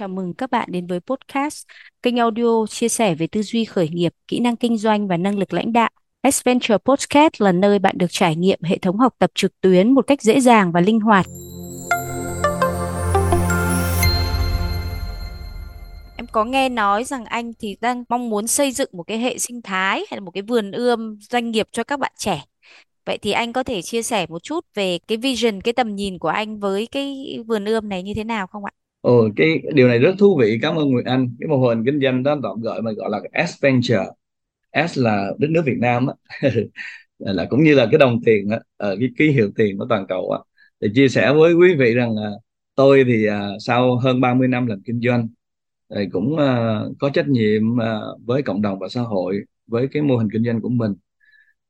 Chào mừng các bạn đến với podcast, kênh audio chia sẻ về tư duy khởi nghiệp, kỹ năng kinh doanh và năng lực lãnh đạo. Adventure Podcast là nơi bạn được trải nghiệm hệ thống học tập trực tuyến một cách dễ dàng và linh hoạt. Em có nghe nói rằng anh thì đang mong muốn xây dựng một cái hệ sinh thái hay là một cái vườn ươm doanh nghiệp cho các bạn trẻ. Vậy thì anh có thể chia sẻ một chút về cái vision, cái tầm nhìn của anh với cái vườn ươm này như thế nào không ạ? Ồ, cái điều này rất thú vị. Cảm ơn Nguyệt Anh. Cái mô hình kinh doanh đó tạm gọi mà gọi là S Venture. S là đất nước Việt Nam á. là cũng như là cái đồng tiền á, ờ, cái ký hiệu tiền của toàn cầu á. Thì chia sẻ với quý vị rằng là tôi thì à, sau hơn 30 năm làm kinh doanh thì cũng à, có trách nhiệm à, với cộng đồng và xã hội với cái mô hình kinh doanh của mình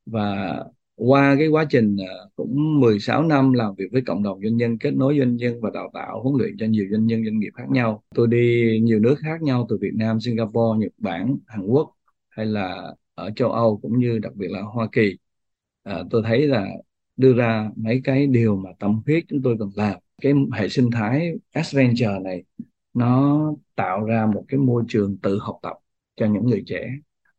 và qua cái quá trình ờ, cũng 16 năm làm việc với cộng đồng doanh nhân kết nối doanh nhân và đào tạo huấn luyện cho nhiều doanh nhân doanh nghiệp khác nhau. Tôi đi nhiều nước khác nhau từ Việt Nam Singapore Nhật Bản Hàn Quốc hay là ở châu Âu cũng như đặc biệt là Hoa Kỳ. À, tôi thấy là đưa ra mấy cái điều mà tâm huyết chúng tôi cần làm. Cái hệ sinh thái Adventure này nó tạo ra một cái môi trường tự học tập cho những người trẻ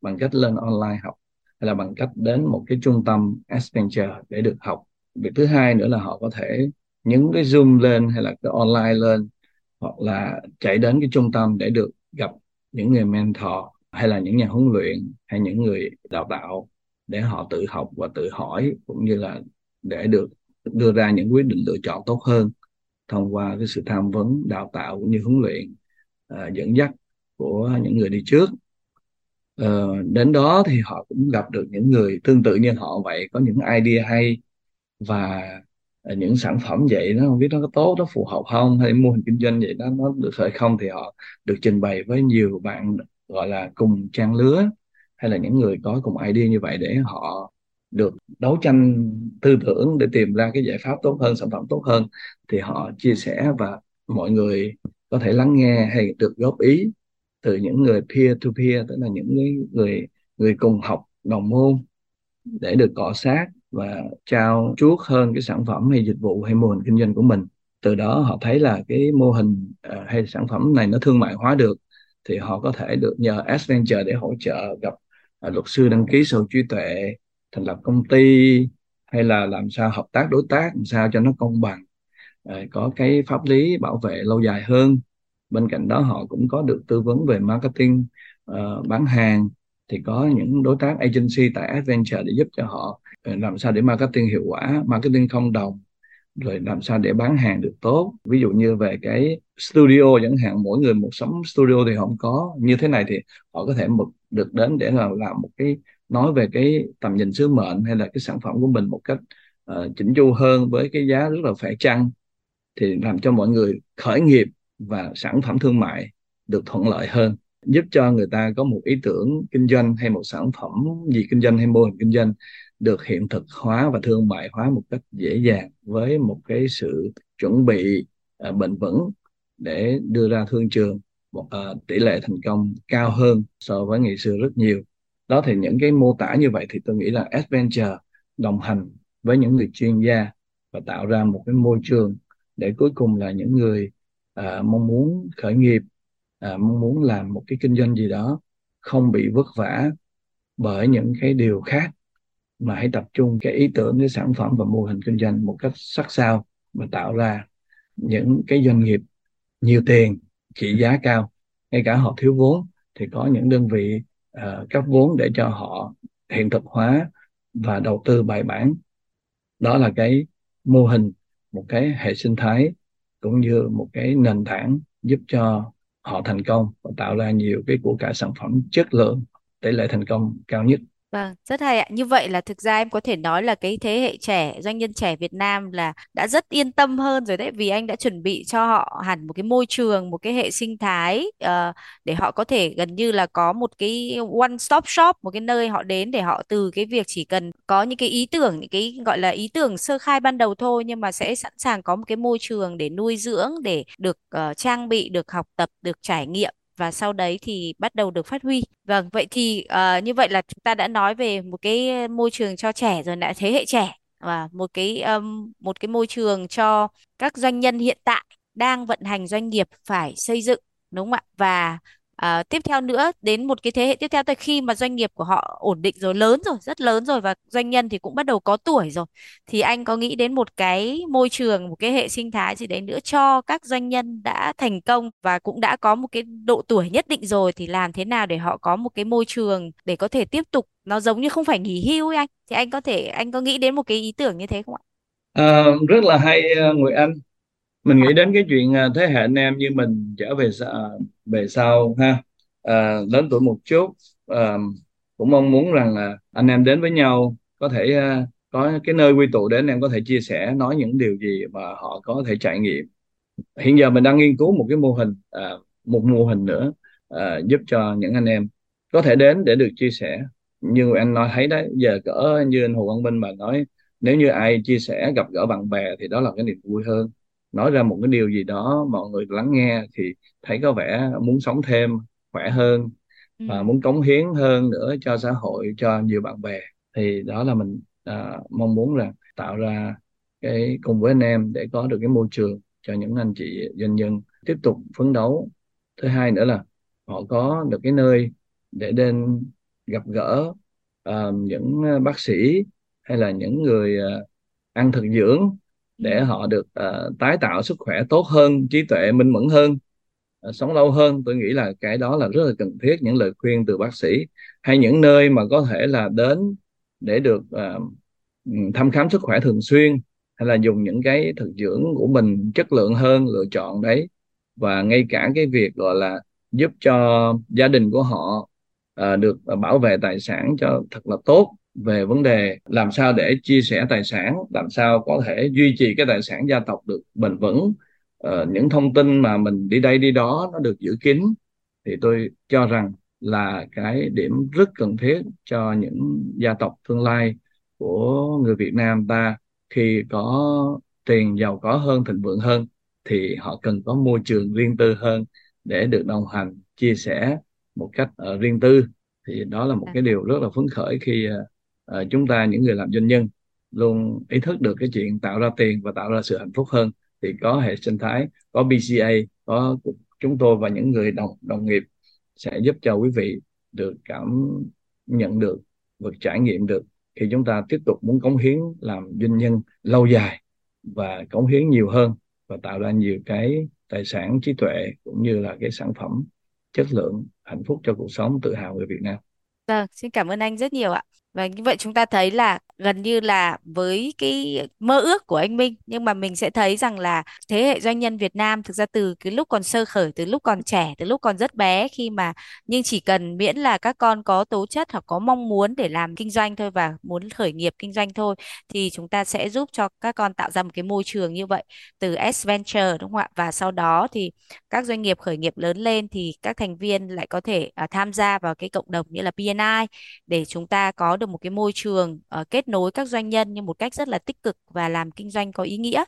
bằng cách lên online học hay là bằng cách đến một cái trung tâm Accenture để được học. Việc thứ hai nữa là họ có thể nhấn cái zoom lên hay là cái online lên hoặc là chạy đến cái trung tâm để được gặp những người mentor hay là những nhà huấn luyện hay những người đào tạo để họ tự học và tự hỏi cũng như là để được đưa ra những quyết định lựa chọn tốt hơn thông qua cái sự tham vấn đào tạo cũng như huấn luyện uh, dẫn dắt của những người đi trước. Ờ, đến đó thì họ cũng gặp được những người tương tự như họ vậy có những idea hay và ờ, những sản phẩm vậy nó không biết nó có tốt nó phù hợp không hay mô hình kinh doanh vậy đó nó được hay không thì họ được trình bày với nhiều bạn gọi là cùng trang lứa hay là những người có cùng idea như vậy để họ được đấu tranh tư tưởng để tìm ra cái giải pháp tốt hơn sản phẩm tốt hơn thì họ chia sẻ và mọi người có thể lắng nghe hay được góp ý từ những người peer to peer tức là những người người cùng học đồng môn để được cọ sát và trao chuốt hơn cái sản phẩm hay dịch vụ hay mô hình kinh doanh của mình. Từ đó họ thấy là cái mô hình uh, hay sản phẩm này nó thương mại hóa được thì họ có thể được nhờ Adventure để hỗ trợ gặp uh, luật sư đăng ký sở hữu trí tuệ thành lập công ty hay là làm sao hợp tác đối tác làm sao cho nó công bằng uh, có cái pháp lý bảo vệ lâu dài hơn bên cạnh đó họ cũng có được tư vấn về marketing uh, bán hàng. Thì có những đối tác agency tại Adventure để giúp cho họ ờ, làm sao để marketing hiệu quả marketing không đồng rồi làm sao để bán hàng được tốt. Ví dụ như về cái studio chẳng hạn mỗi người một sống studio thì không có. Như thế này thì họ có thể một được đến để là làm một cái nói về cái tầm nhìn sứ mệnh hay là cái sản phẩm của mình một cách uh, chỉnh chu hơn với cái giá rất là phải chăng. Thì làm cho mọi người khởi nghiệp và sản phẩm thương mại được thuận lợi hơn giúp cho người ta có một ý tưởng kinh doanh hay một sản phẩm gì kinh doanh hay mô hình kinh doanh được hiện thực hóa và thương mại hóa một cách dễ dàng với một cái sự chuẩn bị uh, bền vững để đưa ra thương trường một uh, tỷ lệ thành công cao hơn so với ngày xưa rất nhiều. Đó thì những cái mô tả như vậy thì tôi nghĩ là adventure đồng hành với những người chuyên gia và tạo ra một cái môi trường để cuối cùng là những người à, mong muốn khởi nghiệp à, mong muốn làm một cái kinh doanh gì đó không bị vất vả bởi những cái điều khác mà hãy tập trung cái ý tưởng cái sản phẩm và mô hình kinh doanh một cách sắc sao và tạo ra những cái doanh nghiệp nhiều tiền trị giá cao. Ngay cả họ thiếu vốn thì có những đơn vị uh, cấp vốn để cho họ hiện thực hóa và đầu tư bài bản. Đó là cái mô hình một cái hệ sinh thái cũng như một cái nền tảng giúp cho họ thành công và tạo ra nhiều cái của cải sản phẩm chất lượng, tỷ lệ thành công cao nhất. Vâng, rất hay ạ. Như vậy là thực ra em có thể nói là cái thế hệ trẻ, doanh nhân trẻ Việt Nam là đã rất yên tâm hơn rồi đấy vì anh đã chuẩn bị cho họ hẳn một cái môi trường, một cái hệ sinh thái ờ, để họ có thể gần như là có một cái one stop shop, một cái nơi họ đến để họ từ cái việc chỉ cần có những cái ý tưởng, những cái gọi là ý tưởng sơ khai ban đầu thôi nhưng mà sẽ sẵn sàng có một cái môi trường để nuôi dưỡng, để được ờ, trang bị, được học tập, được trải nghiệm và sau đấy thì bắt đầu được phát huy. Vâng, vậy thì uh, như vậy là chúng ta đã nói về một cái môi trường cho trẻ rồi đã thế hệ trẻ và một cái um, một cái môi trường cho các doanh nhân hiện tại đang vận hành doanh nghiệp phải xây dựng đúng không ạ và à, tiếp theo nữa đến một cái thế hệ tiếp theo tới khi mà doanh nghiệp của họ ổn định rồi lớn rồi rất lớn rồi và doanh nhân thì cũng bắt đầu có tuổi rồi thì anh có nghĩ đến một cái môi trường một cái hệ sinh thái gì đấy nữa cho các doanh nhân đã thành công và cũng đã có một cái độ tuổi nhất định rồi thì làm thế nào để họ có một cái môi trường để có thể tiếp tục nó giống như không phải nghỉ hưu ấy anh thì anh có thể anh có nghĩ đến một cái ý tưởng như thế không ạ? À, rất là hay ờ, người Anh mình nghĩ đến cái chuyện à, thế hệ anh em như mình trở về à, về sau ha. À, lớn tuổi một chút à, cũng mong muốn rằng là anh em đến với nhau có thể à, có cái nơi quy tụ để anh em có thể chia sẻ nói những điều gì mà họ có thể trải nghiệm. Hiện giờ mình đang nghiên cứu một cái mô hình à, một mô hình nữa à, giúp cho những anh em có thể đến để được chia sẻ. Như anh nói thấy đấy giờ cỡ như anh Hồ văn Minh mà nói nếu như ai chia sẻ gặp gỡ bạn bè thì đó là cái niềm vui hơn nói ra một cái điều gì đó mọi người lắng nghe thì thấy có vẻ muốn sống thêm khỏe hơn Ừ. và muốn cống hiến hơn nữa cho xã hội cho nhiều bạn bè thì đó là mình à, mong muốn là tạo ra cái cùng với anh em để có được cái môi trường cho những anh chị doanh nhân tiếp tục phấn đấu thứ hai nữa là họ có được cái nơi để đến gặp gỡ ờ, những bác sĩ hay là những người ờ, ăn thực dưỡng để họ được uh, tái tạo sức khỏe tốt hơn trí tuệ minh mẫn hơn uh, sống lâu hơn. Tôi nghĩ là cái đó là rất là cần thiết những lời khuyên từ bác sĩ hay những nơi mà có thể là đến để được uh, thăm khám sức khỏe thường xuyên hay là dùng những cái thực dưỡng của mình chất lượng hơn lựa chọn đấy. Và ngay cả cái việc gọi là giúp cho gia đình của họ uh, được bảo vệ tài sản cho thật là tốt về vấn đề làm sao để chia sẻ tài sản làm sao có thể duy trì cái tài sản gia tộc được bền vững. Ờ, những thông tin mà mình đi đây đi đó nó được giữ kín thì tôi cho rằng là cái điểm rất cần thiết cho những gia tộc tương lai của người Việt Nam ta. Khi có tiền giàu có hơn thịnh vượng hơn thì họ cần có môi trường riêng tư hơn để được đồng hành chia sẻ một cách ờ, riêng tư. Thì đó là một Dạ. cái điều rất là phấn khởi khi ờ, ờ, chúng ta những người làm doanh nhân luôn ý thức được cái chuyện tạo ra tiền và tạo ra sự hạnh phúc hơn thì có hệ sinh thái có BCA có chúng tôi và những người đồng đồng nghiệp sẽ giúp cho quý vị được cảm nhận được và trải nghiệm được khi chúng ta tiếp tục muốn cống hiến làm doanh nhân lâu dài và cống hiến nhiều hơn và tạo ra nhiều cái tài sản trí tuệ cũng như là cái sản phẩm chất lượng hạnh phúc cho cuộc sống tự hào người Việt Nam Vâng, xin cảm ơn anh rất nhiều ạ. Và như vậy chúng ta thấy là gần như là với cái mơ ước của anh Minh nhưng mà mình sẽ thấy rằng là thế hệ doanh nhân Việt Nam thực ra từ cái lúc còn sơ khởi, từ lúc còn trẻ, từ lúc còn rất bé khi mà nhưng chỉ cần miễn là các con có tố chất hoặc có mong muốn để làm kinh doanh thôi và muốn khởi nghiệp kinh doanh thôi thì chúng ta sẽ giúp cho các con tạo ra một cái môi trường như vậy từ S Venture đúng không ạ? Và sau đó thì các doanh nghiệp khởi nghiệp lớn lên thì các thành viên lại có thể uh, tham gia vào cái cộng đồng như là BNI để chúng ta có được một cái môi trường uh, kết nối các doanh nhân như một cách rất là tích cực và làm kinh doanh có ý nghĩa.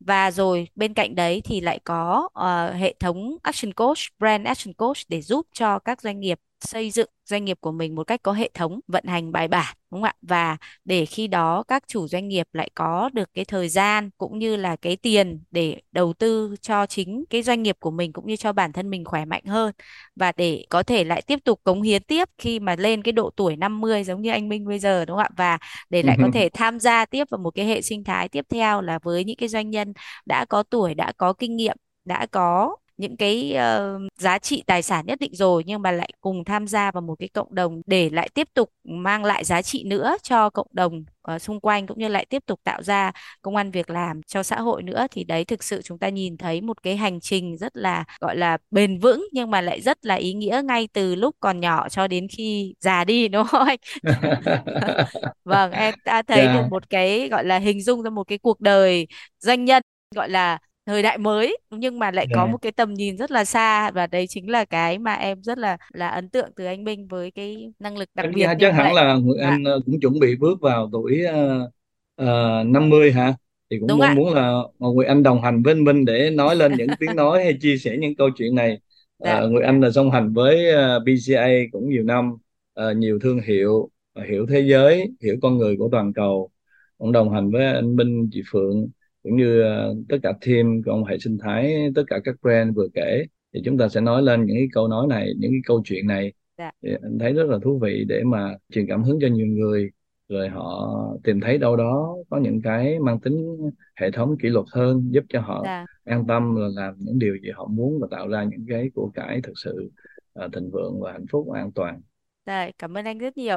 Và rồi bên cạnh đấy thì lại có uh, hệ thống Action Coach, Brand Action Coach để giúp cho các doanh nghiệp xây dựng doanh nghiệp của mình một cách có hệ thống vận hành bài bản đúng không ạ? Và để khi đó các chủ doanh nghiệp lại có được cái thời gian cũng như là cái tiền để đầu tư cho chính cái doanh nghiệp của mình cũng như cho bản thân mình khỏe mạnh hơn và để có thể lại tiếp tục cống hiến tiếp khi mà lên cái độ tuổi 50 giống như anh Minh bây giờ đúng không ạ? Và để lại có thể tham gia tiếp vào một cái hệ sinh thái tiếp theo là với những cái doanh nhân đã có tuổi, đã có kinh nghiệm, đã có những cái ờ, giá trị tài sản nhất định rồi nhưng mà lại cùng tham gia vào một cái cộng đồng để lại tiếp tục mang lại giá trị nữa cho cộng đồng ờ, xung quanh cũng như lại tiếp tục tạo ra công ăn việc làm cho xã hội nữa thì đấy thực sự chúng ta nhìn thấy một cái hành trình rất là gọi là bền vững nhưng mà lại rất là ý nghĩa ngay từ lúc còn nhỏ cho đến khi già đi đúng không anh? Vâng, em đã thấy được Dạ, một cái gọi là hình dung ra một cái cuộc đời doanh nhân gọi là thời đại mới nhưng mà lại có dạ. một cái tầm nhìn rất là xa và đấy chính là cái mà em rất là là ấn tượng từ anh Minh với cái năng lực đặc chắc, biệt như chắc hẳn vậy. là Nguyệt Dạ, Anh ờ, cũng chuẩn bị bước vào tuổi uh, 50 hả? Thì cũng đúng mong ạ. muốn là Nguyệt Anh đồng hành với anh Minh để nói lên những tiếng nói hay chia sẻ những câu chuyện này. Dạ, Uh, Nguyệt Anh là song hành với ờ, BCA cũng nhiều năm, ờ, nhiều thương hiệu, ờ, hiểu thế giới, hiểu con người của toàn cầu. Cũng đồng hành với anh Minh, chị Phượng cũng như ờ, tất cả team ông hệ sinh thái, tất cả các brand vừa kể thì chúng ta sẽ nói lên những cái câu nói này những cái câu chuyện này. Dạ. Thì anh thấy rất là thú vị để mà truyền cảm hứng cho nhiều người rồi họ tìm thấy đâu đó có những cái mang tính hệ thống kỷ luật hơn giúp cho họ dạ. an tâm là làm những điều gì họ muốn và tạo ra những cái của cải thực sự ờ, thịnh vượng và hạnh phúc và an toàn. Dạ cảm ơn anh rất nhiều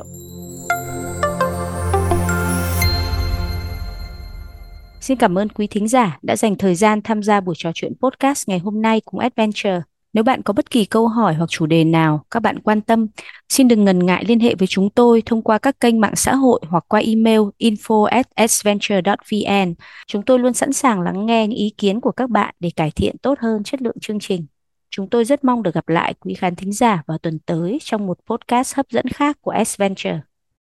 Xin cảm ơn quý thính giả đã dành thời gian tham gia buổi trò chuyện podcast ngày hôm nay cùng Adventure. Nếu bạn có bất kỳ câu hỏi hoặc chủ đề nào các bạn quan tâm, xin đừng ngần ngại liên hệ với chúng tôi thông qua các kênh mạng xã hội hoặc qua email info vn Chúng tôi luôn sẵn sàng lắng nghe những ý kiến của các bạn để cải thiện tốt hơn chất lượng chương trình. Chúng tôi rất mong được gặp lại quý khán thính giả vào tuần tới trong một podcast hấp dẫn khác của Adventure.